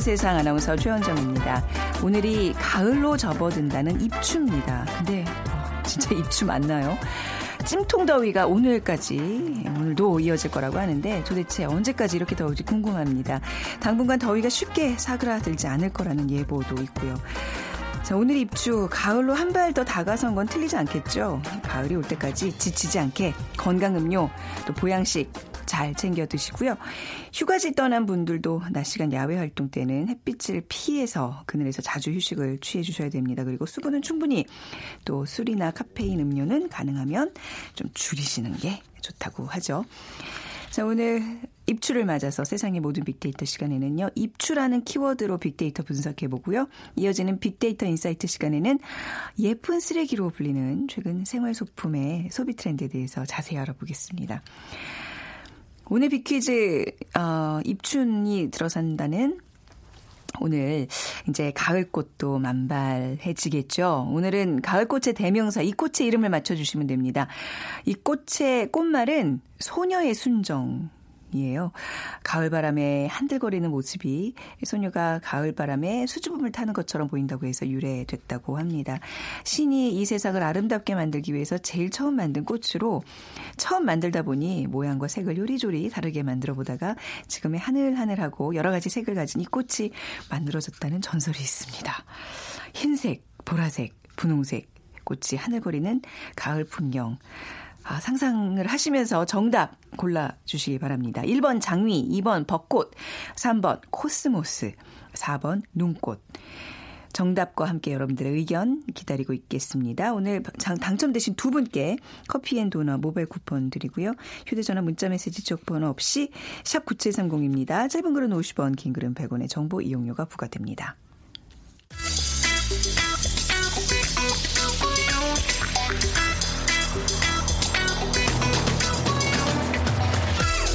세상 아나운서 최현정입니다. 오늘이 가을로 접어든다는 입추입니다. 근데 어, 진짜 입추 맞나요? 찜통 더위가 오늘까지 오늘도 이어질 거라고 하는데 도대체 언제까지 이렇게 더울지 궁금합니다. 당분간 더위가 쉽게 사그라들지 않을 거라는 예보도 있고요. 자, 오늘 입추 가을로 한 발 더 다가선 건 틀리지 않겠죠. 가을이 올 때까지 지치지 않게 건강 음료 또 보양식 잘 챙겨 드시고요. 휴가지 떠난 분들도 낮 시간 야외 활동 때는 햇빛을 피해서 그늘에서 자주 휴식을 취해 주셔야 됩니다. 그리고 수분은 충분히 또 술이나 카페인 음료는 가능하면 좀 줄이시는 게 좋다고 하죠. 자, 오늘 입추를 맞아서 세상의 모든 빅데이터 시간에는요. 입추라는 키워드로 빅데이터 분석해 보고요. 이어지는 빅데이터 insight 시간에는 예쁜 쓰레기로 불리는 최근 생활 소품의 소비 트렌드에 대해서 자세히 알아보겠습니다. 오늘 빅퀴즈 어, 입춘이 들어선다는 오늘 이제 가을꽃도 만발해지겠죠. 오늘은 가을꽃의 대명사 이 꽃의 이름을 맞춰 주시면 됩니다. 이 꽃의 꽃말은 소녀의 순정 이에요. 가을바람에 한들거리는 모습이 소녀가 가을바람에 수줍음을 타는 것처럼 보인다고 해서 유래됐다고 합니다. 신이 이 세상을 아름답게 만들기 위해서 제일 처음 만든 꽃으로 처음 만들다 보니 모양과 색을 요리조리 다르게 만들어 보다가 지금의 하늘하늘하고 여러 가지 색을 가진 이 꽃이 만들어졌다는 전설이 있습니다. 흰색, 보라색, 분홍색 꽃이 하늘거리는 가을 풍경. 아, 상상을 하시면서 정답 골라주시기 바랍니다. 1번 장미, 2번 벚꽃, 3번 코스모스, 4번 눈꽃. 정답과 함께 여러분들의 의견 기다리고 있겠습니다. 오늘 당첨되신 두 분께 커피앤도넛 모바일 쿠폰 드리고요. 휴대전화 문자메시지 쪽번호 없이 샵 9730입니다. 짧은 글은 50원, 긴 글은 100원의 정보 이용료가 부과됩니다.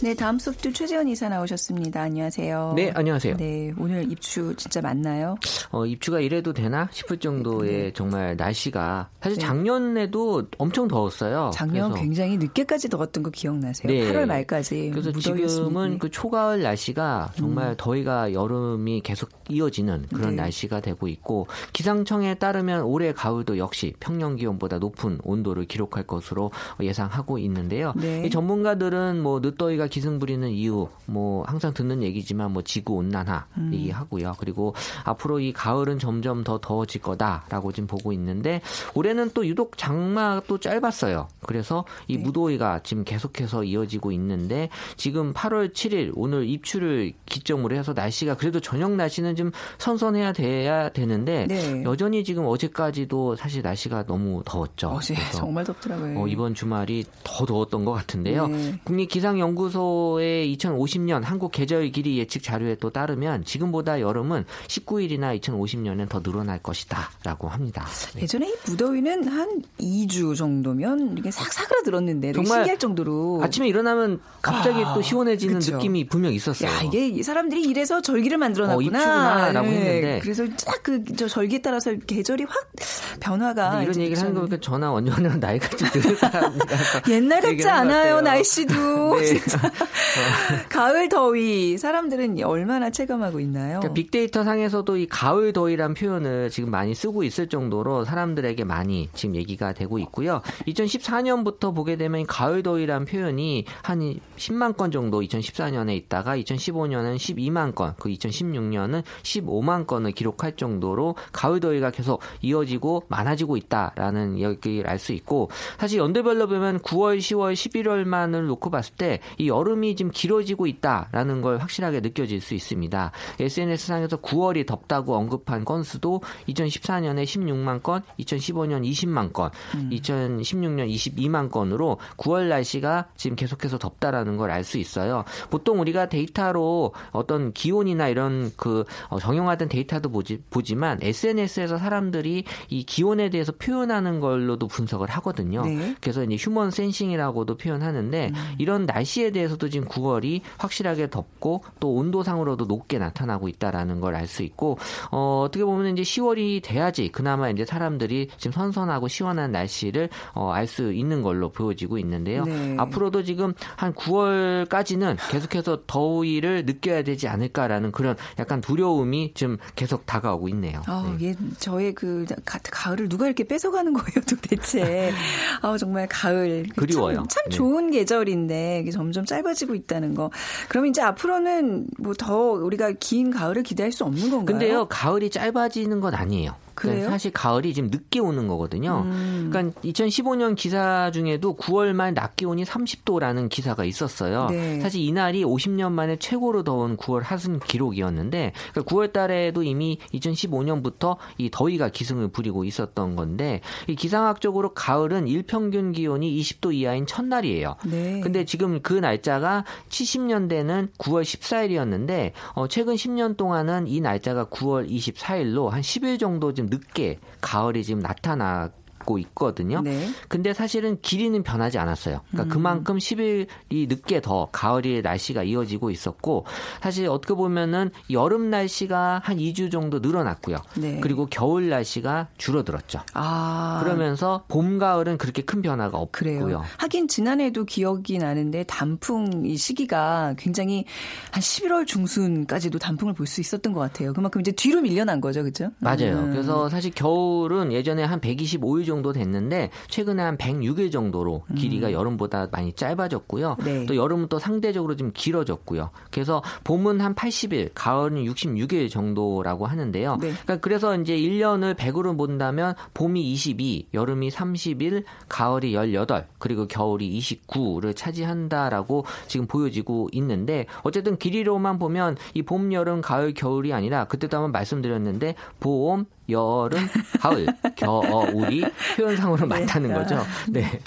네, 다음 소프트 최재원 이사 나오셨습니다. 안녕하세요. 네, 안녕하세요. 네, 오늘 입추 진짜 맞나요? 어, 입추가 이래도 되나 싶을 정도의 네. 정말 날씨가 사실 네. 작년에도 엄청 더웠어요. 작년 굉장히 늦게까지 더웠던 거 기억나세요? 네. 8월 말까지. 그래서 지금은 그 초가을 날씨가 정말 음. 더위가 여름이 계속 이어지는 그런 네. 날씨가 되고 있고 기상청에 따르면 올해 가을도 역시 평년 기온보다 높은 온도를 기록할 것으로 예상하고 있는데요. 네. 이 전문가들은 뭐 늦더위가 기승 부리는 이유 뭐 항상 듣는 얘기지만 뭐 지구 온난화 음. 얘기하고요. 그리고 앞으로 이 가을은 점점 더 더워질 거다라고 지금 보고 있는데 올해는 또 유독 장마도 짧았어요. 그래서 이 네. 무더위가 지금 계속해서 이어지고 있는데 지금 8월 7일 오늘 입추를 기점으로 해서 날씨가 그래도 저녁 날씨는 좀 선선해야 돼야 되는데 네. 여전히 지금 어제까지도 사실 날씨가 너무 더웠죠. 어제 정말 덥더라고요. 어, 이번 주말이 더 더웠던 것 같은데요. 네. 국립기상연구소 연구소의 2050년 한국 계절 길이 예측 자료에 또 따르면 지금보다 여름은 19일이나 2050년엔 더 늘어날 것이다라고 합니다. 네. 예전에 이 무더위는 한 2주 정도면 이게 싹 사그라들었는데 정말 신기할 정도로 아침에 일어나면 갑자기 아, 또 시원해지는 그쵸. 느낌이 분명 있었어요. 야, 이게 사람들이 이래서 절기를 만들어놨구나. 어, 네. 했는데 그래서 딱그 저절기에 따라서 계절이 확 변화가 이런 얘기를 하는 거 보니까 전화 원년은 나이가 좀 사람이라 옛날 같지 않아요 날씨도 네. 진짜 가을 더위 사람들은 얼마나 체감하고 있나요? 그러니까 빅데이터 상에서도 이 가을 더위란 표현을 지금 많이 쓰고 있을 정도로 사람들에게 많이 지금 얘기가 되고 있고요. 2014년부터 보게 되면 가을 더위란 표현이 한 10만 건 정도 2014년에 있다가 2015년은 12만 건, 그 2016년은 15만 건을 기록할 정도로 가을 더위가 계속 이어지고 많아지고 있다라는 얘기를 알 수 있고 사실 연도별로 보면 9월, 10월, 11월만을 놓고 봤을 때 이 여름이 지금 길어지고 있다라는 걸 확실하게 느껴질 수 있습니다. SNS상에서 9월이 덥다고 언급한 건수도 2014년에 16만 건, 2015년 20만 건, 음. 2016년 22만 건으로 9월 날씨가 지금 계속해서 덥다라는 걸 알 수 있어요. 보통 우리가 데이터로 어떤 기온이나 이런 그 어, 정형화된 데이터도 보지, 보지만 SNS에서 사람들이 이 기온에 대해서 표현하는 걸로도 분석을 하거든요. 네. 그래서 이제 human sensing이라고도 표현하는데 음. 이런 날씨에 대해서 우리나라에서도 지금 9월이 확실하게 덥고 또 온도상으로도 높게 나타나고 있다라는 걸 알 수 있고 어, 어떻게 보면 이제 10월이 돼야지 그나마 이제 사람들이 지금 선선하고 시원한 날씨를 어, 알 수 있는 걸로 보여지고 있는데요. 네. 앞으로도 지금 한 9월까지는 계속해서 더위를 느껴야 되지 않을까라는 그런 약간 두려움이 좀 계속 다가오고 있네요. 아, 네. 예, 저의 그 가, 을을 누가 이렇게 뺏어가는 거예요, 도대체. 아, 정말 가을 그리워요. 참, 참 네. 좋은 계절인데 점점 짧 아지고 있다는 거. 그러면 이제 앞으로는 뭐 더 우리가 긴 가을을 기대할 수 없는 건가요? 근데요, 가을이 짧아지는 건 아니에요. 그러니까 사실 가을이 지금 늦게 오는 거거든요. 음. 그러니까 2015년 기사 중에도 9월 말 낮 기온이 30도라는 기사가 있었어요. 네. 사실 이날이 50년 만에 최고로 더운 9월 하순 기록이었는데 그러니까 9월 달에도 이미 2015년부터 이 더위가 기승을 부리고 있었던 건데 이 기상학적으로 가을은 일평균 기온이 20도 이하인 첫날이에요. 네. 근데 지금 그 날짜가 70년대는 9월 14일이었는데 어, 최근 10년 동안은 이 날짜가 9월 24일로 한 10일 정도 좀 늦게 가을이 지금 나타나 갖고 있거든요. 네. 근데 사실은 길이는 변하지 않았어요. 그러니까 음. 그만큼 10일이 늦게 더 가을의 날씨가 이어지고 있었고 사실 어떻게 보면은 여름 날씨가 한 2주 정도 늘어났고요. 네. 그리고 겨울 날씨가 줄어들었죠. 아. 그러면서 봄 가을은 그렇게 큰 변화가 없고요. 그래요. 하긴 지난해도 기억이 나는데 단풍 이 시기가 굉장히 한 11월 중순까지도 단풍을 볼 수 있었던 것 같아요. 그만큼 이제 뒤로 밀려난 거죠, 그렇죠? 맞아요. 음. 그래서 사실 겨울은 예전에 한 125일 정도 정도 됐는데 최근에 한 106일 정도로 길이가 음. 여름보다 많이 짧아졌고요. 네. 또 여름은 또 상대적으로 좀 길어졌고요. 그래서 봄은 한 80일, 가을은 66일 정도라고 하는데요. 네. 그러니까 그래서 이제 1년을 100으로 본다면 봄이 22, 여름이 31, 가을이 18, 그리고 겨울이 29를 차지한다라고 지금 보여지고 있는데 어쨌든 길이로만 보면 이 봄, 여름, 가을, 겨울이 아니라 그때도 한번 말씀드렸는데 봄, 여름, 가을, 겨울이 표현상으로 네. 맞다는 거죠. 네.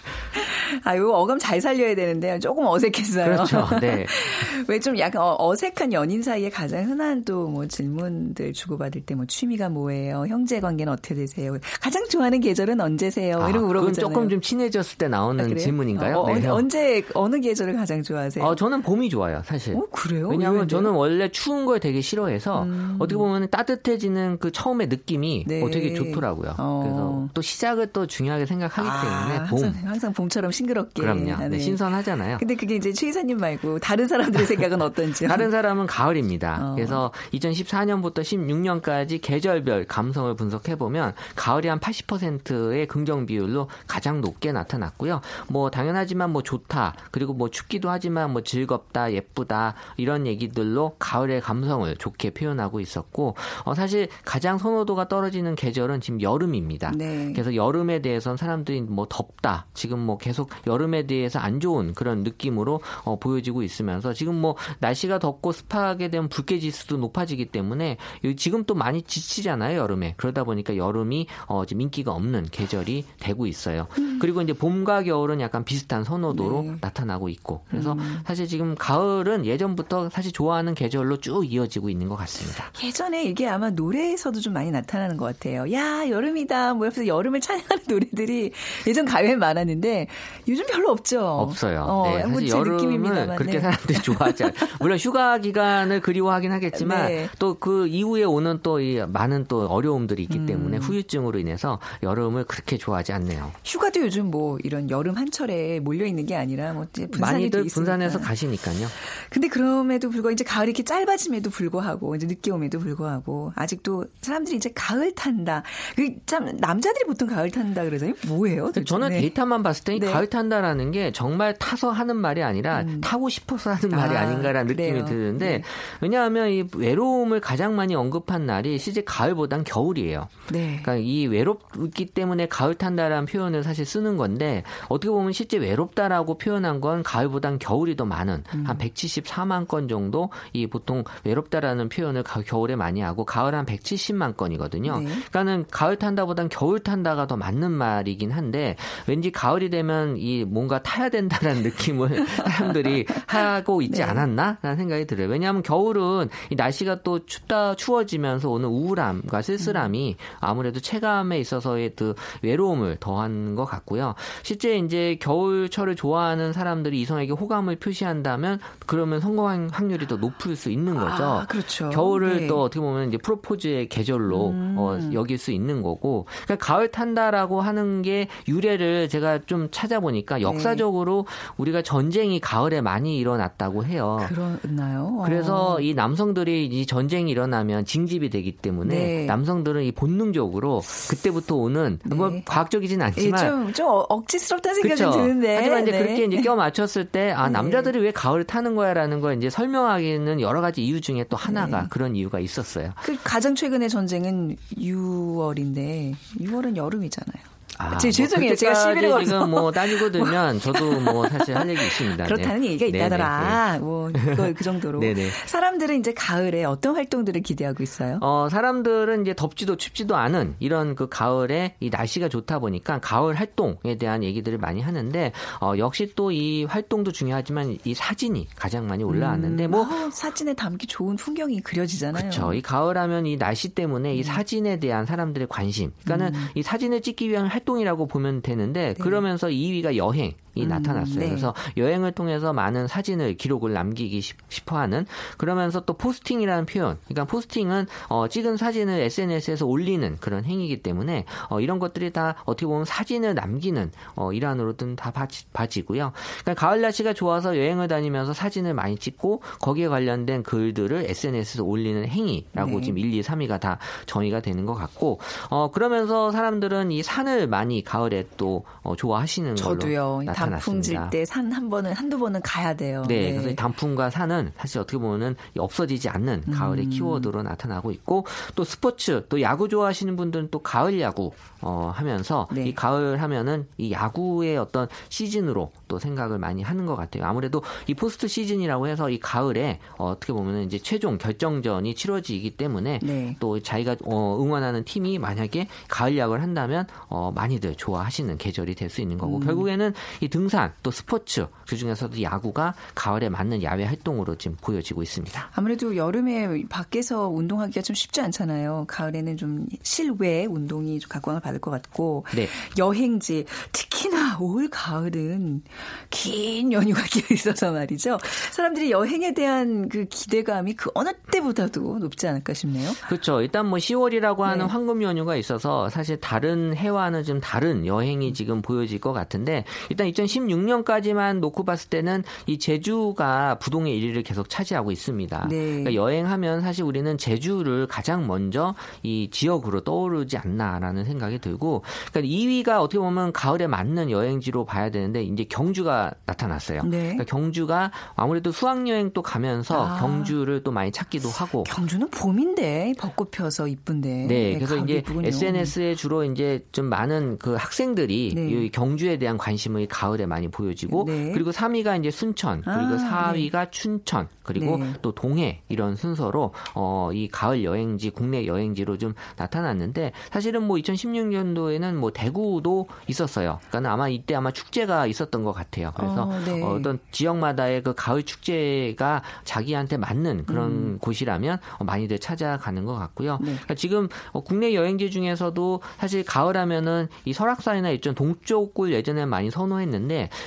아, 이거 어감 잘 살려야 되는데 조금 어색했어요. 그렇죠. 네. 왜 좀 약간 어, 어색한 연인 사이에 가장 흔한 또 뭐 질문들 주고받을 때 뭐 취미가 뭐예요? 형제 관계는 어떻게 되세요? 가장 좋아하는 계절은 언제세요? 아, 이런 물어보잖아요. 조금 좀 친해졌을 때 나오는 아, 질문인가요? 어, 네. 언제 어느 계절을 가장 좋아하세요? 어, 저는 봄이 좋아요, 사실. 어, 그래요? 왜냐하면 저는 원래 추운 걸 되게 싫어해서 음. 어떻게 보면 따뜻해지는 그 처음의 느낌이 네. 어, 되게 좋더라고요. 어. 그래서 또 시작을 또 중요하게 생각하기 아, 때문에 봄. 항상, 항상 봄처럼 싱그럽게. 그럼요. 네, 네. 신선하잖아요. 근데 그게 이제 최 이사님 말고 다른 사람들의 생각은 어떤지요? 다른 사람은 가을입니다. 어. 그래서 2014년부터 16년까지 계절별 감성을 분석해 보면 가을이 한 80%의 긍정 비율로 가장 높게 나타났고요. 뭐 당연하지만 뭐 좋다. 그리고 뭐 춥기도 하지만 뭐 즐겁다, 예쁘다 이런 얘기들로 가을의 감성을 좋게 표현하고 있었고 어, 사실 가장 선호도가 떨어지는 계절은 지금 여름입니다. 네. 그래서 여름에 대해서는 사람들이 뭐 덥다. 지금 뭐 계속 여름에 대해서 안 좋은 그런 느낌으로 어, 보여지고 있으면서 지금 뭐 날씨가 덥고 습하게 되면 불쾌지수도 높아지기 때문에 지금 또 많이 지치잖아요 여름에 그러다 보니까 여름이 어, 지금 인기가 없는 계절이 되고 있어요. 음. 그리고 이제 봄과 겨울은 약간 비슷한 선호도로 네. 나타나고 있고 그래서 음. 사실 지금 가을은 예전부터 사실 좋아하는 계절로 쭉 이어지고 있는 것 같습니다. 예전에 이게 아마 노래에서도 좀 많이 나타나는 것 같아요. 야 여름이다 뭐 옆에서 여름을 찬양하는 노래들이 예전 가요에 많았는데 요즘 별로 없죠. 없어요. 어, 네, 사실 여름을 그렇게 네. 사람들이 좋아하지 않아요. 물론 휴가 기간을 그리워하긴 하겠지만 네. 또그 이후에 오는 또 이 많은 또 어려움들이 있기 음. 때문에 후유증으로 인해서 여름을 그렇게 좋아하지 않네요. 휴가도 요즘 뭐 이런 여름 한철에 몰려 있는 게 아니라 뭐 많이들 분산해서 가시니까요. 근데 그럼에도 불구하고 이제 가을이 이렇게 짧아짐에도 불구하고 이제 늦게 옴에도 불구하고 아직도 사람들이 이제 가을 탄다. 그참 남자들이 보통 가을 탄다 그러잖아요. 뭐예요? 저는 네. 데이터만 봤을 때 네. 가을 탄다라는 게 정말 타서 하는 말이 아니라 음. 타고 싶어서 하는 말이 아, 닌가라는 느낌이 드는데 네. 왜냐하면 이 외로움을 가장 많이 언급한 날이 실제 가을보단 겨울이에요. 네. 그러니까 이 외롭기 때문에 가을 탄다라는 표현을 사실 쓰는 건데 어떻게 보면 실제 외롭다라고 표현한 건 가을보단 겨울이 더 많은 음. 한 174만 건 정도 이 보통 외롭다라는 표현을 겨울에 많이 하고 가을 한 170만 건이거든요. 네. 그러니까는 가을 탄다보단 겨울 탄다가 더 맞는 말이긴 한데 왠지 가을이 되면 이 뭔가 타야 된다는 느낌을 사람들이 하고 있지 네. 않았나라는 생각이 들어요. 왜냐하면 겨울은 이 날씨가 또 춥다 추워지면서 오는 우울함과 쓸쓸함이 아무래도 체감에 있어서의 그 외로움을 더한 것 같고요. 실제 이제 겨울철을 좋아하는 사람들이 이성에게 호감을 표시한다면 그러면 성공한 확률이 더 높을 수 있는 거죠. 아, 그렇죠. 겨울을 네. 또 어떻게 보면 이제 프로포즈의 계절로 음. 어, 여길 수 있는 거고 그러니까 가을 탄다라고 하는 게 유래를 제가 좀 찾아 보니까 네. 역사적으로 네. 우리가 전쟁이 가을에 많이 일어났다고 해요. 그러나요? 그래서 어. 이 남성들이 이 전쟁이 일어나면 징집이 되기 때문에 네. 남성들은 이 본능적으로 그때부터 오는 뭐 네. 과학적이진 않지만 예, 좀, 좀 억지스럽다는 생각이 그렇죠. 드는데 하지만 이제 그렇게 이제 껴 맞췄을 때아 네. 남자들이 왜 가을을 타는 거야라는 걸 이제 설명하기는 여러 가지 이유 중에 또 하나가 그런 이유가 있었어요. 그 가장 최근의 전쟁은 6월인데 6월은 여름이잖아요. 아, 제, 뭐 죄송해요. 제가 시비를 지금 뭐 따지고 들면 저도 뭐 사실 할 얘기 있습니다. 그렇다는 네. 얘기가 있다더라. 네, 네, 네. 뭐 그, 그 정도로. 네네. 사람들은 이제 가을에 어떤 활동들을 기대하고 있어요? 어, 사람들은 이제 덥지도 춥지도 않은 이런 그 가을에 이 날씨가 좋다 보니까 가을 활동에 대한 얘기들을 많이 하는데 어, 역시 또 이 활동도 중요하지만 이 사진이 가장 많이 올라왔는데 음, 뭐 어, 사진에 담기 좋은 풍경이 그려지잖아요. 그렇죠. 이 가을 하면 이 날씨 때문에 이 음. 사진에 대한 사람들의 관심. 그러니까는 음. 이 사진을 찍기 위한 활동 활동이라고 보면 되는데 네. 그러면서 2위가 여행. 이 음, 나타났어요. 네. 그래서 여행을 통해서 많은 사진을 기록을 남기기 싶어하는 그러면서 또 포스팅이라는 표현. 그러니까 포스팅은 어, 찍은 사진을 SNS에서 올리는 그런 행위이기 때문에 어, 이런 것들이 다 어떻게 보면 사진을 남기는 어, 일환으로든 다 바지, 바지고요. 그러니까 가을 날씨가 좋아서 여행을 다니면서 사진을 많이 찍고 거기에 관련된 글들을 SNS에서 올리는 행위라고 네. 지금 1, 2, 3위가 다 정의가 되는 것 같고 어, 그러면서 사람들은 이 산을 많이 가을에 또 어, 좋아하시는 저도요. 걸로 단풍 질 때 산 한 번은 한두 번은 가야 돼요. 네, 네. 그래서 단풍과 산은 사실 어떻게 보면은 없어지지 않는 가을의 음. 키워드로 나타나고 있고 또 스포츠 또 야구 좋아하시는 분들은 또 가을 야구 어, 하면서 네. 이 가을 하면은 이 야구의 어떤 시즌으로 또 생각을 많이 하는 것 같아요. 아무래도 이 포스트 시즌이라고 해서 이 가을에 어, 떻게 보면은 이제 최종 결정전이 치러지기 때문에 네. 또 자기가 어, 응원하는 팀이 만약에 가을 야구를 한다면 어, 많이들 좋아하시는 계절이 될 수 있는 거고 음. 결국에는 이 등산 또 스포츠 그 중에서도 야구가 가을에 맞는 야외 활동으로 지금 보여지고 있습니다. 아무래도 여름에 밖에서 운동하기가 좀 쉽지 않잖아요. 가을에는 좀 실외 운동이 좀 각광을 받을 것 같고 네. 여행지 특히나 올 가을은 긴 연휴가 끼어 있어서 말이죠. 사람들이 여행에 대한 그 기대감이 그 어느 때보다도 높지 않을까 싶네요. 그렇죠. 일단 뭐 10월이라고 하는 네. 황금 연휴가 있어서 사실 다른 해와는 좀 다른 여행이 지금 보여질 것 같은데 일단 2016년까지만 놓고 봤을 때는 이 제주가 부동의 1위를 계속 차지하고 있습니다. 네. 그러니까 여행하면 사실 우리는 제주를 가장 먼저 이 지역으로 떠오르지 않나라는 생각이 들고 그러니까 2위가 어떻게 보면 가을에 맞는 여행지로 봐야 되는데 이제 경주가 나타났어요. 네. 그러니까 경주가 아무래도 수학여행 또 가면서 아. 경주를 또 많이 찾기도 하고 경주는 봄인데 벚꽃 펴서 이쁜데. 네, 네 그래서 이제 이쁘군요. SNS에 주로 이제 좀 많은 그 학생들이 네. 이 경주에 대한 관심을 가을에 많이 보여지고 네. 그리고 3위가 이제 순천 그리고 아, 4위가 춘천 그리고 네. 또 동해 이런 순서로 어, 이 가을 여행지 국내 여행지로 좀 나타났는데 사실은 뭐 2016년도에는 뭐 대구도 있었어요. 그러니까 아마 이때 아마 축제가 있었던 것 같아요. 그래서 어, 네. 어떤 지역마다의 그 가을 축제가 자기한테 맞는 그런 음. 곳이라면 많이들 찾아가는 것 같고요. 네. 그러니까 지금 어, 국내 여행지 중에서도 사실 가을하면은 이 설악산이나 이쪽 동쪽을 예전에 많이 선호했는데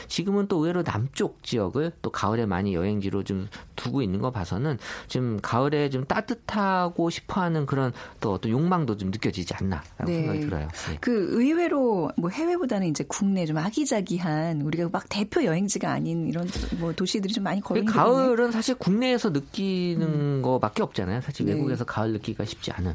지금은 또 의외로 남쪽 지역을 또 가을에 많이 여행지로 좀 두고 있는 거 봐서는 지금 가을에 좀 따뜻하고 싶어하는 그런 또 어떤 욕망도 좀 느껴지지 않나라고 네. 생각이 들어요. 네. 그 의외로 뭐 해외보다는 이제 국내 좀 아기자기한 우리가 막 대표 여행지가 아닌 이런 뭐 도시들이 좀 많이 거의 가을은 사실 국내에서 느끼는 음. 거밖에 없잖아요. 사실 네. 외국에서 가을 느끼기가 쉽지 않은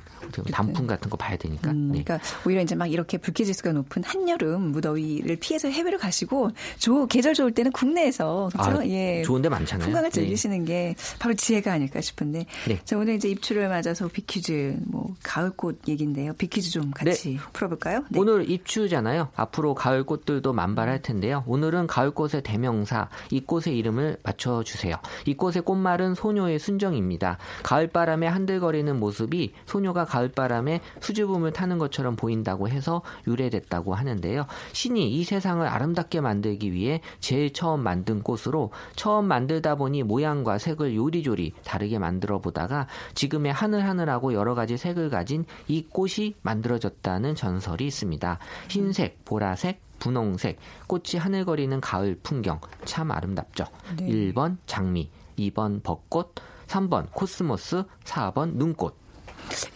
단풍 같은 거 봐야 되니까. 음, 네. 그러니까 오히려 이제 막 이렇게 불쾌지수가 높은 한여름 무더위를 피해서 해외를 가시고 조 계절 좋을 때는 국내에서 그렇죠? 아, 예. 좋은 데 많잖아요. 풍광을 네. 즐기시는 게게 바로 지혜가 아닐까 싶은데. 네. 자, 오늘 이제 입추를 맞아서 비퀴즈, 뭐, 가을꽃 얘기인데요. 비퀴즈 좀 같이 네. 풀어 볼까요? 네. 오늘 입추잖아요. 앞으로 가을 꽃들도 만발할 텐데요. 오늘은 가을 꽃의 대명사 이 꽃의 이름을 맞춰 주세요. 이 꽃의 꽃말은 소녀의 순정입니다. 가을바람에 한들거리는 모습이 소녀가 가을바람에 수줍음을 타는 것처럼 보인다고 해서 유래됐다고 하는데요. 신이 이 세상을 아름답게 만 들기 위해 제일 처음 만든 꽃으로 처음 만들다 보니 모양과 색을 요리조리 다르게 만들어 보다가 지금의 하늘하늘하고 여러 가지 색을 가진 이 꽃이 만들어졌다는 전설이 있습니다. 흰색, 보라색, 분홍색, 꽃이 하늘거리는 가을 풍경 참 아름답죠. 네. 1번 장미, 2번 벚꽃, 3번 코스모스, 4번 눈꽃.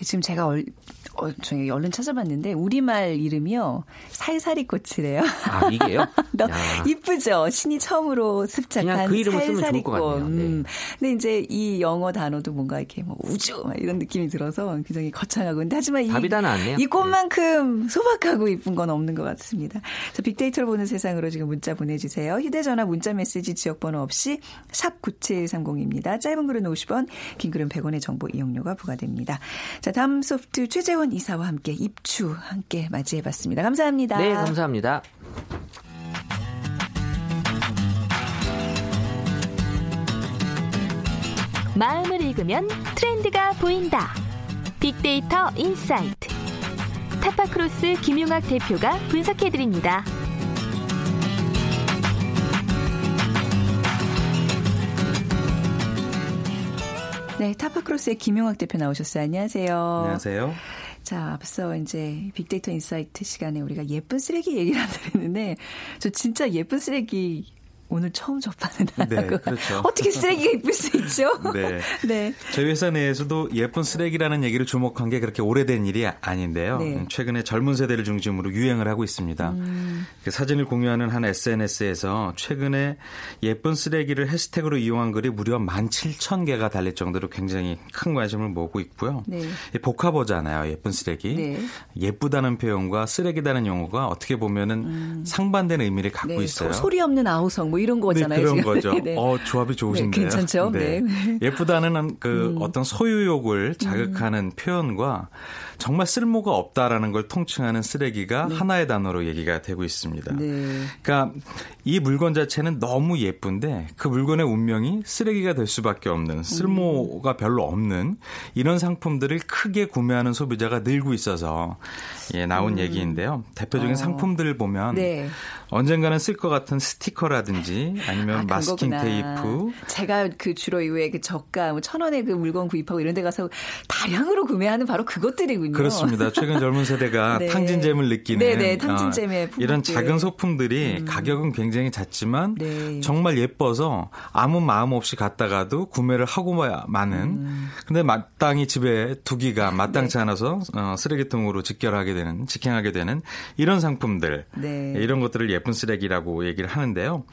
지금 제가 얼, 어, 저기 얼른 찾아봤는데 우리말 이름이요 살살이 꽃이래요. 아 이게요? 너 야. 이쁘죠? 신이 처음으로 습작한 그 살살이 좋을 것 같네요. 네. 음. 근데 이제 이 영어 단어도 뭔가 이렇게 뭐 우주 막 이런 느낌이 들어서 굉장히 거창하고 근데 하지만 이. 이 꽃만큼 소박하고 이쁜 건 없는 것 같습니다. 자, 빅데이터를 보는 세상으로 지금 문자 보내주세요. 휴대전화 문자 메시지 지역번호 없이 샵 9730입니다. 짧은 글은 50원, 긴 글은 100원의 정보 이용료가 부과됩니다. 자, 다음 소프트 최재원 이사와 함께 입추 함께 맞이해봤습니다. 감사합니다. 네, 감사합니다. 마음을 읽으면 트렌드가 보인다. 빅데이터 insight. 타파크로스 김용학 대표가 분석해드립니다. 네, 타파크로스의 김용학 대표 나오셨어요. 안녕하세요. 안녕하세요. 자, 앞서 이제 빅데이터 insight 시간에 우리가 예쁜 쓰레기 얘기를 한다 했는데 저 진짜 예쁜 쓰레기 오늘 처음 접하는 단어고 네, 그렇죠. 어떻게 쓰레기가 예쁠 수 있죠? 네. 네. 저희 회사 내에서도 예쁜 쓰레기라는 얘기를 주목한 게 그렇게 오래된 일이 아닌데요. 네. 음, 최근에 젊은 세대를 중심으로 유행을 하고 있습니다. 음. 그 사진을 공유하는 한 SNS에서 최근에 예쁜 쓰레기를 해시태그로 이용한 글이 무려 17,000개가 달릴 정도로 굉장히 큰 관심을 모으고 있고요. 네. 이 복합어잖아요. 예쁜 쓰레기. 네. 예쁘다는 표현과 쓰레기다는 용어가 어떻게 보면은 상반된 의미를 갖고 네, 있어요. 소, 리 없는 아우성 뭐 이런 거잖아요. 네, 그런 지금. 거죠. 네, 네. 어, 조합이 좋으신데요. 네, 괜찮죠? 네. 예쁘다는 그 어떤 소유욕을 자극하는 표현과 정말 쓸모가 없다라는 걸 통칭하는 쓰레기가 하나의 단어로 얘기가 되고 있습니다. 네. 그러니까 이 물건 자체는 너무 예쁜데 그 물건의 운명이 쓰레기가 될 수밖에 없는 쓸모가 별로 없는 이런 상품들을 크게 구매하는 소비자가 늘고 있어서 예, 나온 얘기인데요. 대표적인 어. 상품들을 보면 네. 언젠가는 쓸 것 같은 스티커라든지 아니면 아, 마스킹 거구나. 테이프 제가 그 주로 이후에 그 저가 뭐 천 원에 그 물건 구입하고 이런 데 가서 다량으로 구매하는 바로 그것들이군요. 그렇습니다. 최근 젊은 세대가 네. 탕진잼을 느끼는 네네, 탕진잼의 어, 이런. 작은 소품들이 가격은 굉장히 작지만 네. 정말 예뻐서 아무 마음 없이 갔다가도 구매를 하고 마는. 음. 근데 마땅히 집에 두기가 네. 마땅치 않아서 어, 쓰레기통으로 직결하게 되는 직행하게 되는 이런 상품들 네. 이런 것들을 예쁜 쓰레기라고 얘기를 하는데요.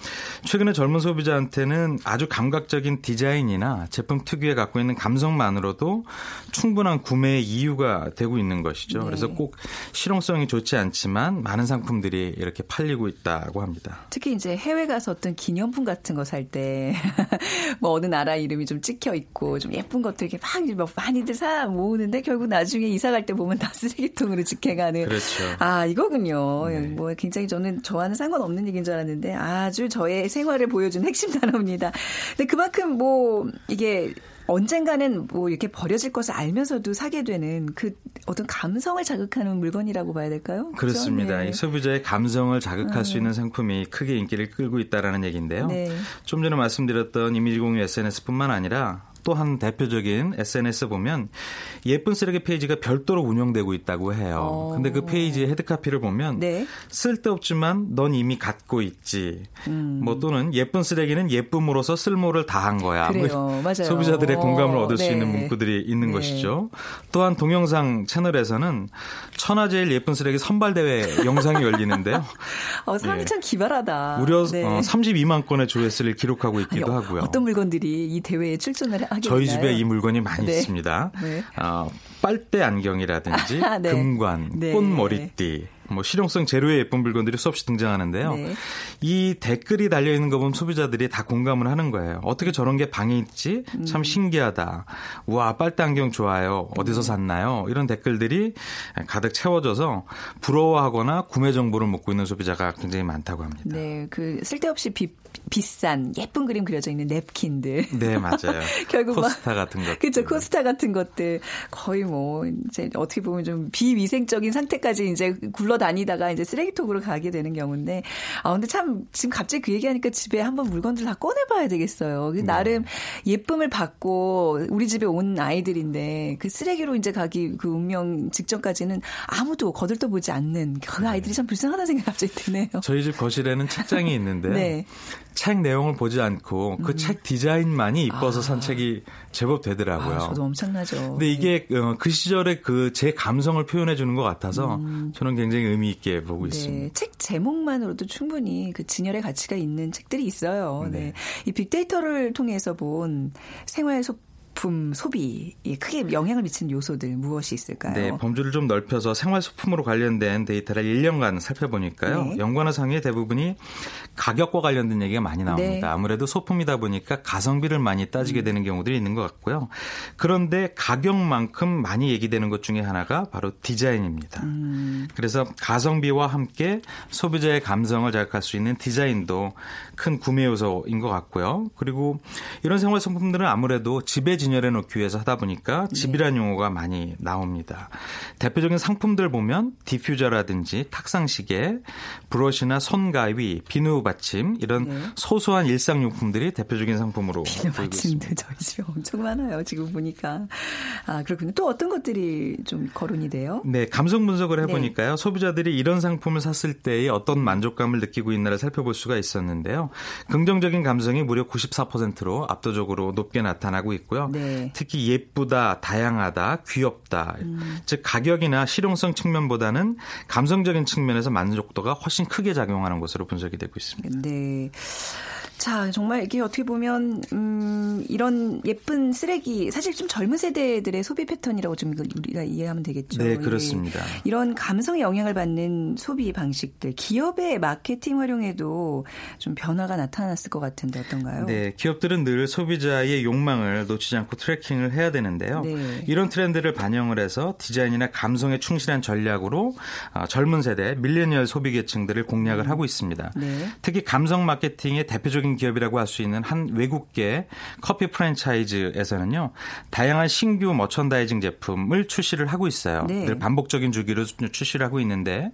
최근에 젊은 소비자한테는 아주 감각적인 디자인이나 제품 특유의 갖고 있는 감성만으로도 충분한 구매의 이유가 되고 있는 것이죠. 네. 그래서 꼭 실용성이 좋지 않지만 많은 상품들이 이렇게 팔리고 있다고 합니다. 특히 이제 해외 가서 어떤 기념품 같은 거 살 때 뭐 어느 나라 이름이 좀 찍혀 있고 좀 예쁜 것들 이렇게 막막 많이들 사 모으는데 결국 나중에 이사 갈 때 보면 다 쓰레기통으로 직 행하는 그렇죠. 아 이거군요. 네. 뭐 굉장히 저는 저와는 상관없는 얘기인 줄 알았는데 아주 저의 생활을 보여준 핵심 단어입니다. 근데 그만큼 뭐 이게 언젠가는 뭐 이렇게 버려질 것을 알면서도 사게 되는 그 어떤 감성을 자극하는 물건이라고 봐야 될까요? 그렇죠? 그렇습니다. 네. 이 소비자의 감성을 자극할 수 있는 상품이 크게 인기를 끌고 있다라는 얘기인데요. 네. 좀 전에 말씀드렸던 이미지 공유 SNS뿐만 아니라 또한 대표적인 SNS 보면 예쁜 쓰레기 페이지가 별도로 운영되고 있다고 해요. 어. 근데 그 페이지의 헤드카피를 보면 네. 쓸데없지만 넌 이미 갖고 있지. 음. 뭐 또는 예쁜 쓰레기는 예쁨으로써 쓸모를 다한 거야. 그래요. 뭐 맞아요. 소비자들의 공감을 얻을 수 네. 있는 문구들이 있는 네. 것이죠. 또한 동영상 채널에서는 천하제일 예쁜 쓰레기 선발 대회 영상이 열리는데요. 어, 사람이 예. 참 기발하다. 무려 네. 어, 32만 건의 조회수를 기록하고 있기도 아니, 하고요. 어떤 물건들이 이 대회에 출전을 저희? 집에 이 물건이 많이 네. 있습니다. 네. 어, 빨대 안경이라든지 아, 네. 금관, 네. 꽃머리띠, 뭐 실용성 제로의 예쁜 물건들이 수없이 등장하는데요. 네. 이 댓글이 달려 있는 거 보면 소비자들이 다 공감을 하는 거예요. 어떻게 저런 게 방에 있지? 참 음. 신기하다. 우와 빨대 안경 좋아요. 어디서 샀나요? 이런 댓글들이 가득 채워져서 부러워하거나 구매 정보를 묻고 있는 소비자가 굉장히 많다고 합니다. 네, 그 쓸데없이 비, 비싼 예쁜 그림 그려져 있는 냅킨들. 네, 맞아요. 결국 코스타 같은 것. 그렇죠. 코스타 같은 것들 거의 뭐 이제 어떻게 보면 좀 비위생적인 상태까지 이제 굴러다니다가 이제 쓰레기통으로 가게 되는 경우인데 아 근데 참 지금 갑자기 그 얘기하니까 집에 한번 물건들 다 꺼내 봐야 되겠어요. 네. 나름 예쁨을 받고 우리 집에 온 아이들인데 그 쓰레기로 이제 가기 그 운명 직전까지는 아무도 거들떠 보지 않는 그 아이들이 참 불쌍하다는 생각이 갑자기 드네요. 저희 집 거실에는 책장이 있는데요. 네. 책 내용을 보지 않고 그책 음. 디자인만이 이뻐서 아. 산 책이 제법 되더라고요. 아, 저도 엄청나죠. 근데 이게 네. 어, 그 시절에 그제 감성을 표현해 주는 것 같아서 음. 저는 굉장히 의미 있게 보고 네. 있습니다. 책 제목만으로도 충분히 그 진열의 가치가 있는 책들이 있어요. 네. 네. 이 빅데이터를 통해서 본 생활 속 소품 소비에 크게 영향을 미치는 요소들 무엇이 있을까요? 네, 범주를 좀 넓혀서 생활 소품으로 관련된 데이터를 1년간 살펴보니까요. 네. 연관어 상의 대부분이 가격과 관련된 얘기가 많이 나옵니다. 네. 아무래도 소품이다 보니까 가성비를 많이 따지게 음. 되는 경우들이 있는 것 같고요. 그런데 가격만큼 많이 얘기되는 것 중에 하나가 바로 디자인입니다. 음. 그래서 가성비와 함께 소비자의 감성을 자극할 수 있는 디자인도 큰 구매 요소인 것 같고요. 그리고 이런 생활 소품들은 아무래도 집에 진열해 놓기 위해서 하다 보니까 네. 집이라는 용어가 많이 나옵니다. 대표적인 상품들 보면 디퓨저라든지 탁상 시계, 브러쉬나 손 가위, 비누 받침 이런 네. 소소한 일상 용품들이 대표적인 상품으로 비누 받침도 저희 집에 엄청 많아요. 지금 보니까 아 그렇군요. 또 어떤 것들이 좀 거론이 돼요? 네, 감성 분석을 해보니까요. 네. 소비자들이 이런 상품을 샀을 때의 어떤 만족감을 느끼고 있나를 살펴볼 수가 있었는데요. 긍정적인 감성이 무려 94%로 압도적으로 높게 나타나고 있고요. 네. 특히 예쁘다, 다양하다, 귀엽다. 음. 즉 가격이나 실용성 측면보다는 감성적인 측면에서 만족도가 훨씬 크게 작용하는 것으로 분석이 되고 있습니다. 네. 자, 정말 이게 어떻게 보면 음 이런 예쁜 쓰레기 사실 좀 젊은 세대들의 소비 패턴이라고 좀 우리가 이해하면 되겠죠. 네, 그렇습니다. 예. 이런 감성의 영향을 받는 소비 방식들 기업의 마케팅 활용에도 좀 변화가 나타났을 것 같은데 어떤가요? 네, 기업들은 늘 소비자의 욕망을 놓치지 않고 tracking을 해야 되는데요. 네. 이런 트렌드를 반영을 해서 디자인이나 감성에 충실한 전략으로 어, 젊은 세대 밀레니얼 소비 계층들을 공략을 음. 하고 있습니다. 네. 특히 감성 마케팅의 대표적인 대표적인 기업이라고 할 수 있는 한 외국계 커피 프랜차이즈에서는요 다양한 신규 머천다이징 제품을 출시를 하고 있어요. 네. 늘 반복적인 주기로 출시를 하고 있는데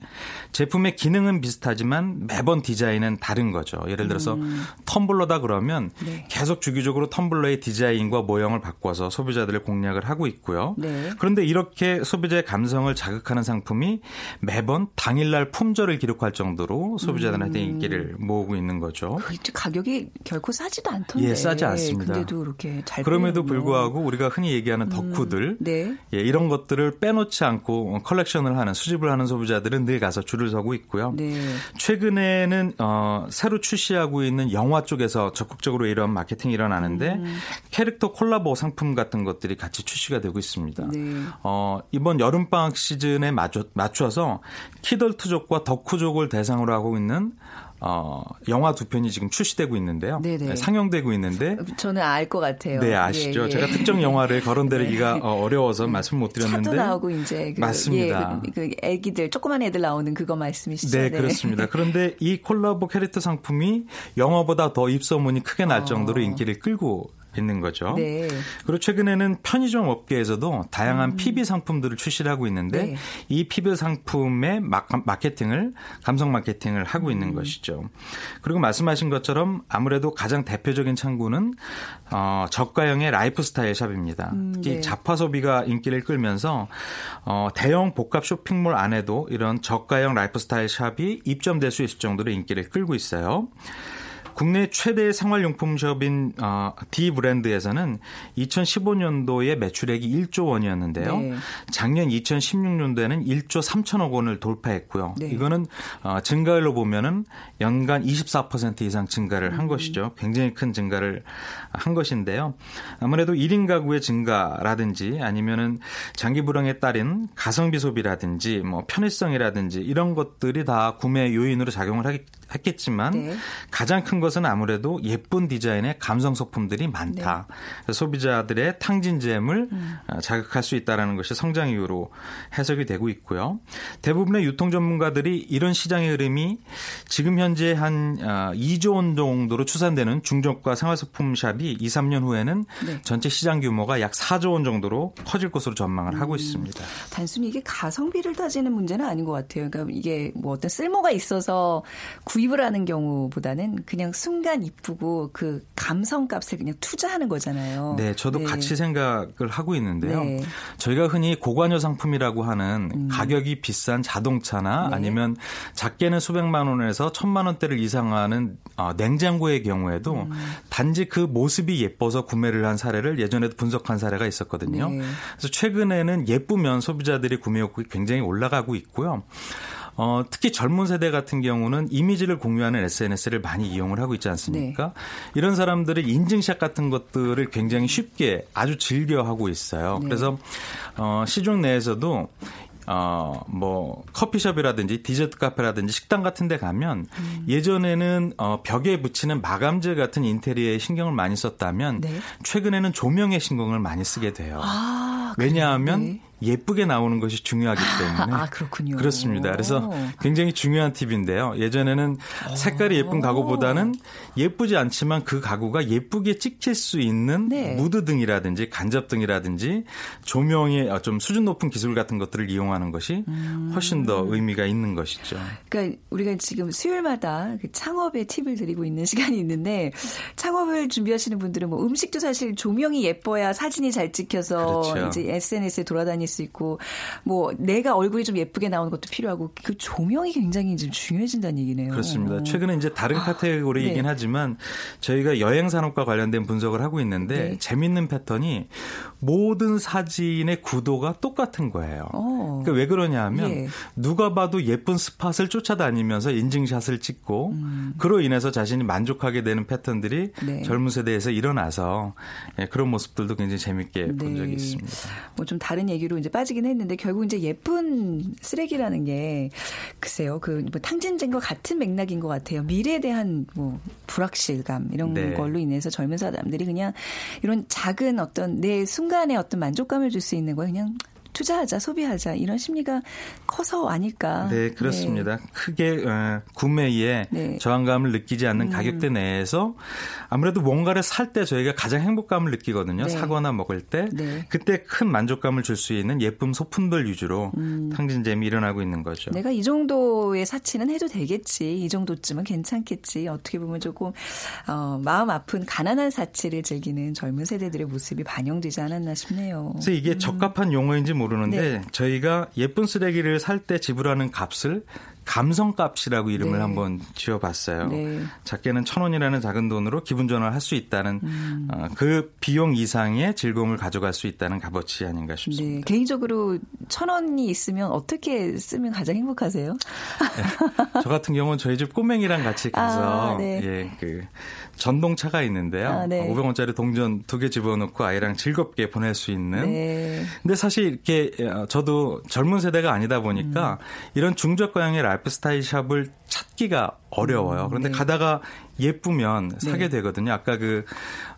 제품의 기능은 비슷하지만 매번 디자인은 다른 거죠. 예를 들어서 음. 텀블러다 그러면 네. 계속 주기적으로 텀블러의 디자인과 모형을 바꿔서 소비자들을 공략을 하고 있고요. 네. 그런데 이렇게 소비자의 감성을 자극하는 상품이 매번 당일날 품절을 기록할 정도로 소비자들한테 음. 인기를 모으고 있는 거죠. 그 가격 가격이 결코 싸지도 않던데. 예, 싸지 않습니다. 근데도 그렇게 잘 그럼에도. 불구하고 우리가 흔히 얘기하는 음, 덕후들, 음, 네. 예, 이런 것들을 빼놓지 않고 컬렉션을 하는 수집을 하는 소비자들은 늘 가서 줄을 서고 있고요. 네. 최근에는 어, 새로 출시하고 있는 영화 쪽에서 적극적으로 이런 마케팅이 일어나는데 음. 캐릭터 콜라보 상품 같은 것들이 같이 출시가 되고 있습니다. 네. 어, 이번 여름 방학 시즌에 맞춰, 맞춰서 키덜트족과 덕후족을 대상으로 하고 있는 어, 영화 두 편이 지금 출시되고 있는데요. 네네. 네. 상영되고 있는데 저는 알 것 같아요. 네, 아시죠? 예, 예. 제가 특정 영화를 거론드리기가 네. 어, 어려워서 말씀 못 드렸는데 차도 나오고 이제 그, 맞습니다. 예, 그, 그 애기들 조그만 애들 나오는 그거 말씀이시죠? 네, 네. 그렇습니다. 그런데 이 콜라보 캐릭터 상품이 영화보다 더 입소문이 크게 날 어. 정도로 인기를 끌고 있는 거죠. 네. 그리고 최근에는 편의점 업계에서도 다양한 음. PB 상품들을 출시를 하고 있는데 네. 이 PB 상품의 마케팅을 감성 마케팅을 하고 있는 음. 것이죠. 그리고 말씀하신 것처럼 아무래도 가장 대표적인 창구는 어, 저가형의 라이프 스타일 샵입니다. 음, 네. 이 잡화 소비가 인기를 끌면서 어, 대형 복합 쇼핑몰 안에도 이런 저가형 라이프 스타일 샵이 입점될 수 있을 정도로 인기를 끌고 있어요. 국내 최대 생활용품숍인 어, D 브랜드에서는 2015년도에 매출액이 1조 원이었는데요. 네. 작년 2016년도에는 1조 3천억 원을 돌파했고요. 네. 이거는 어, 증가율로 보면은 연간 24% 이상 증가를 한 음. 것이죠. 굉장히 큰 증가를 한 것인데요. 아무래도 1인 가구의 증가라든지 아니면은 장기 불황에 따른 가성비 소비라든지 뭐 편의성이라든지 이런 것들이 다 구매 요인으로 작용을 하기 했겠지만 네. 가장 큰 것은 아무래도 예쁜 디자인의 감성 소품들이 많다. 네. 소비자들의 탕진잼을 음. 어, 자극할 수 있다라는 것이 성장 이유로 해석이 되고 있고요. 대부분의 유통 전문가들이 이런 시장의 흐름이 지금 현재 한 2조 어, 원 정도로 추산되는 중저가 생활소품 샵이 2, 3년 후에는 네. 전체 시장 규모가 약 4조 원 정도로 커질 것으로 전망을 음. 하고 있습니다. 단순히 이게 가성비를 따지는 문제는 아닌 것 같아요. 그러니까 이게 뭐 어떤 쓸모가 있어서 구입을 하는 경우보다는 그냥 순간 이쁘고 그 감성 값을 그냥 투자하는 거잖아요. 네, 저도 네. 같이 생각을 하고 있는데요. 네. 저희가 흔히 고관여 상품이라고 하는 음. 가격이 비싼 자동차나 네. 아니면 작게는 수백만 원에서 천만 원대를 이상하는 어, 냉장고의 경우에도 음. 단지 그 모습이 예뻐서 구매를 한 사례를 예전에도 분석한 사례가 있었거든요. 네. 그래서 최근에는 예쁘면 소비자들이 구매욕이 굉장히 올라가고 있고요. 어, 특히 젊은 세대 같은 경우는 이미지를 공유하는 SNS를 많이 이용을 하고 있지 않습니까? 네. 이런 사람들의 인증샷 같은 것들을 굉장히 쉽게 아주 즐겨 하고 있어요. 네. 그래서 어, 시중 내에서도 어, 뭐, 커피숍이라든지 디저트 카페라든지 식당 같은 데 가면 음. 예전에는 어, 벽에 붙이는 마감재 같은 인테리어에 신경을 많이 썼다면 네. 최근에는 조명에 신경을 많이 쓰게 돼요. 아, 왜냐하면 네. 예쁘게 나오는 것이 중요하기 때문에. 아, 그렇군요. 그렇습니다. 그래서 굉장히 중요한 팁인데요. 예전에는 색깔이 예쁜 가구보다는 예쁘지 않지만 그 가구가 예쁘게 찍힐 수 있는 네. 무드 등이라든지 간접 등이라든지 조명의 좀 수준 높은 기술 같은 것들을 이용하는 것이 훨씬 더 음. 의미가 있는 것이죠. 그러니까 우리가 지금 수요일마다 그 창업의 팁을 드리고 있는 시간이 있는데 창업을 준비하시는 분들은 뭐 음식도 사실 조명이 예뻐야 사진이 잘 찍혀서 그렇죠. 이제 SNS에 돌아다니 다닐 수 있고 뭐 내가 얼굴이 좀 예쁘게 나오는 것도 필요하고 그 조명이 굉장히 좀 중요해진다는 얘기네요. 그렇습니다. 최근에 이제 다른 아, 카테고리이긴 네. 하지만 저희가 여행 산업과 관련된 분석을 하고 있는데 네. 재밌는 패턴이 모든 사진의 구도가 똑같은 거예요. 어. 그러니까 왜 그러냐하면 예. 누가 봐도 예쁜 스팟을 쫓아다니면서 인증샷을 찍고 음. 그로 인해서 자신이 만족하게 되는 패턴들이 네. 젊은 세대에서 일어나서 예, 그런 모습들도 굉장히 재밌게 본 네. 적이 있습니다. 뭐 좀 다른 얘기로 이제 빠지긴 했는데 결국 이제 예쁜 쓰레기라는 게 글쎄요 그뭐 탕진쟁과 같은 맥락인 것 같아요. 미래에 대한 뭐 불확실감 이런 네. 걸로 인해서 젊은 사람들이 그냥 이런 작은 어떤 내 순간의 어떤 만족감을 줄 수 있는 거 그냥 투자하자, 소비하자 이런 심리가 커서 아닐까. 네, 그렇습니다. 네. 크게 어, 구매에 네. 저항감을 느끼지 않는 음. 가격대 내에서 아무래도 뭔가를 살 때 저희가 가장 행복감을 느끼거든요. 네. 사거나 먹을 때 네. 그때 큰 만족감을 줄 수 있는 예쁜 소품들 위주로 음. 탕진잼이 일어나고 있는 거죠. 내가 이 정도의 사치는 해도 되겠지. 이 정도쯤은 괜찮겠지. 어떻게 보면 조금 어, 마음 아픈 가난한 사치를 즐기는 젊은 세대들의 모습이 반영되지 않았나 싶네요. 그래서 이게 음. 적합한 용어인지 모르 모르는데 네. 저희가 예쁜 쓰레기를 살 때 지불하는 값을 감성값이라고 이름을 네. 한번 지어봤어요. 네. 작게는 천 원이라는 작은 돈으로 기분 전환을 할 수 있다는 음. 어, 그 비용 이상의 즐거움을 가져갈 수 있다는 값어치 아닌가 싶습니다. 네. 개인적으로 천 원이 있으면 어떻게 쓰면 가장 행복하세요? 네. 저 같은 경우는 저희 집 꼬맹이랑 같이 가서 아, 네. 예, 그 전동차가 있는데요. 아, 네. 500원짜리 동전 두 개 집어넣고 아이랑 즐겁게 보낼 수 있는. 네. 근데 사실 이렇게 어, 저도 젊은 세대가 아니다 보니까 음. 이런 중저가형의 라이 프 스타일 샵을 찾기가 어려워요. 음, 그런데 네. 가다가 예쁘면 사게 네. 되거든요. 아까 그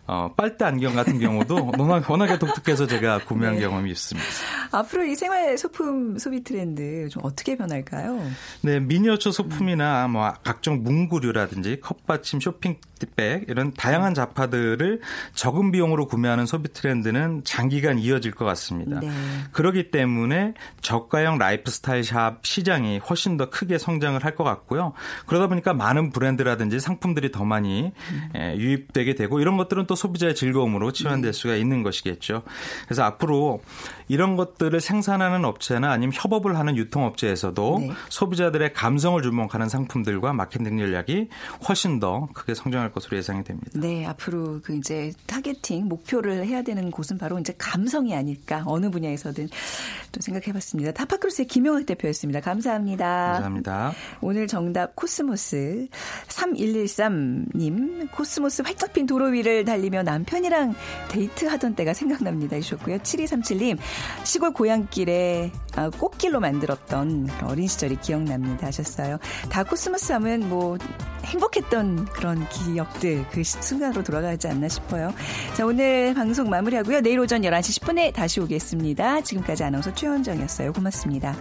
어, 빨대 안경 같은 경우도 워낙, 워낙에 독특해서 제가 구매한 네. 경험이 있습니다. 앞으로 이 생활 소품 소비 트렌드 좀 어떻게 변할까요? 네, 미니어처 소품이나 뭐 각종 문구류라든지 컵받침, 쇼핑백 이런 다양한 잡화들을 적은 비용으로 구매하는 소비 트렌드는 장기간 이어질 것 같습니다. 네. 그렇기 때문에 저가형 라이프 스타일 샵 시장이 훨씬 더 크게 성장을 할 것 같고요. 그러다 보니까 많은 브랜드라든지 상품들이 더 많이 음. 유입되게 되고 이런 것들은 또 소비자의 즐거움으로 치환될 수가 있는 것이겠죠. 그래서 앞으로 이런 것들을 생산하는 업체나 아니면 협업을 하는 유통업체에서도 네. 소비자들의 감성을 주목하는 상품들과 마케팅 전략이 훨씬 더 크게 성장할 것으로 예상이 됩니다. 네, 앞으로 그 이제 targeting 목표를 해야 되는 곳은 바로 이제 감성이 아닐까 어느 분야에서든 또 생각해봤습니다. 타파크로스의 김용학 대표였습니다. 감사합니다. 감사합니다. 오늘 정답 코스모스 3113님 코스모스 활짝 핀 도로 위를 달리며 남편이랑 데이트하던 때가 생각납니다. 이셨고요. 7237님 시골 고향길에 아, 꽃길로 만들었던 어린 시절이 기억납니다 하셨어요. 다 코스모스 하면 뭐 행복했던 그런 기억들 그 순간으로 돌아가지 않나 싶어요. 자 오늘 방송 마무리하고요. 내일 오전 11시 10분에 다시 오겠습니다. 지금까지 아나운서 최원정이었어요. 고맙습니다.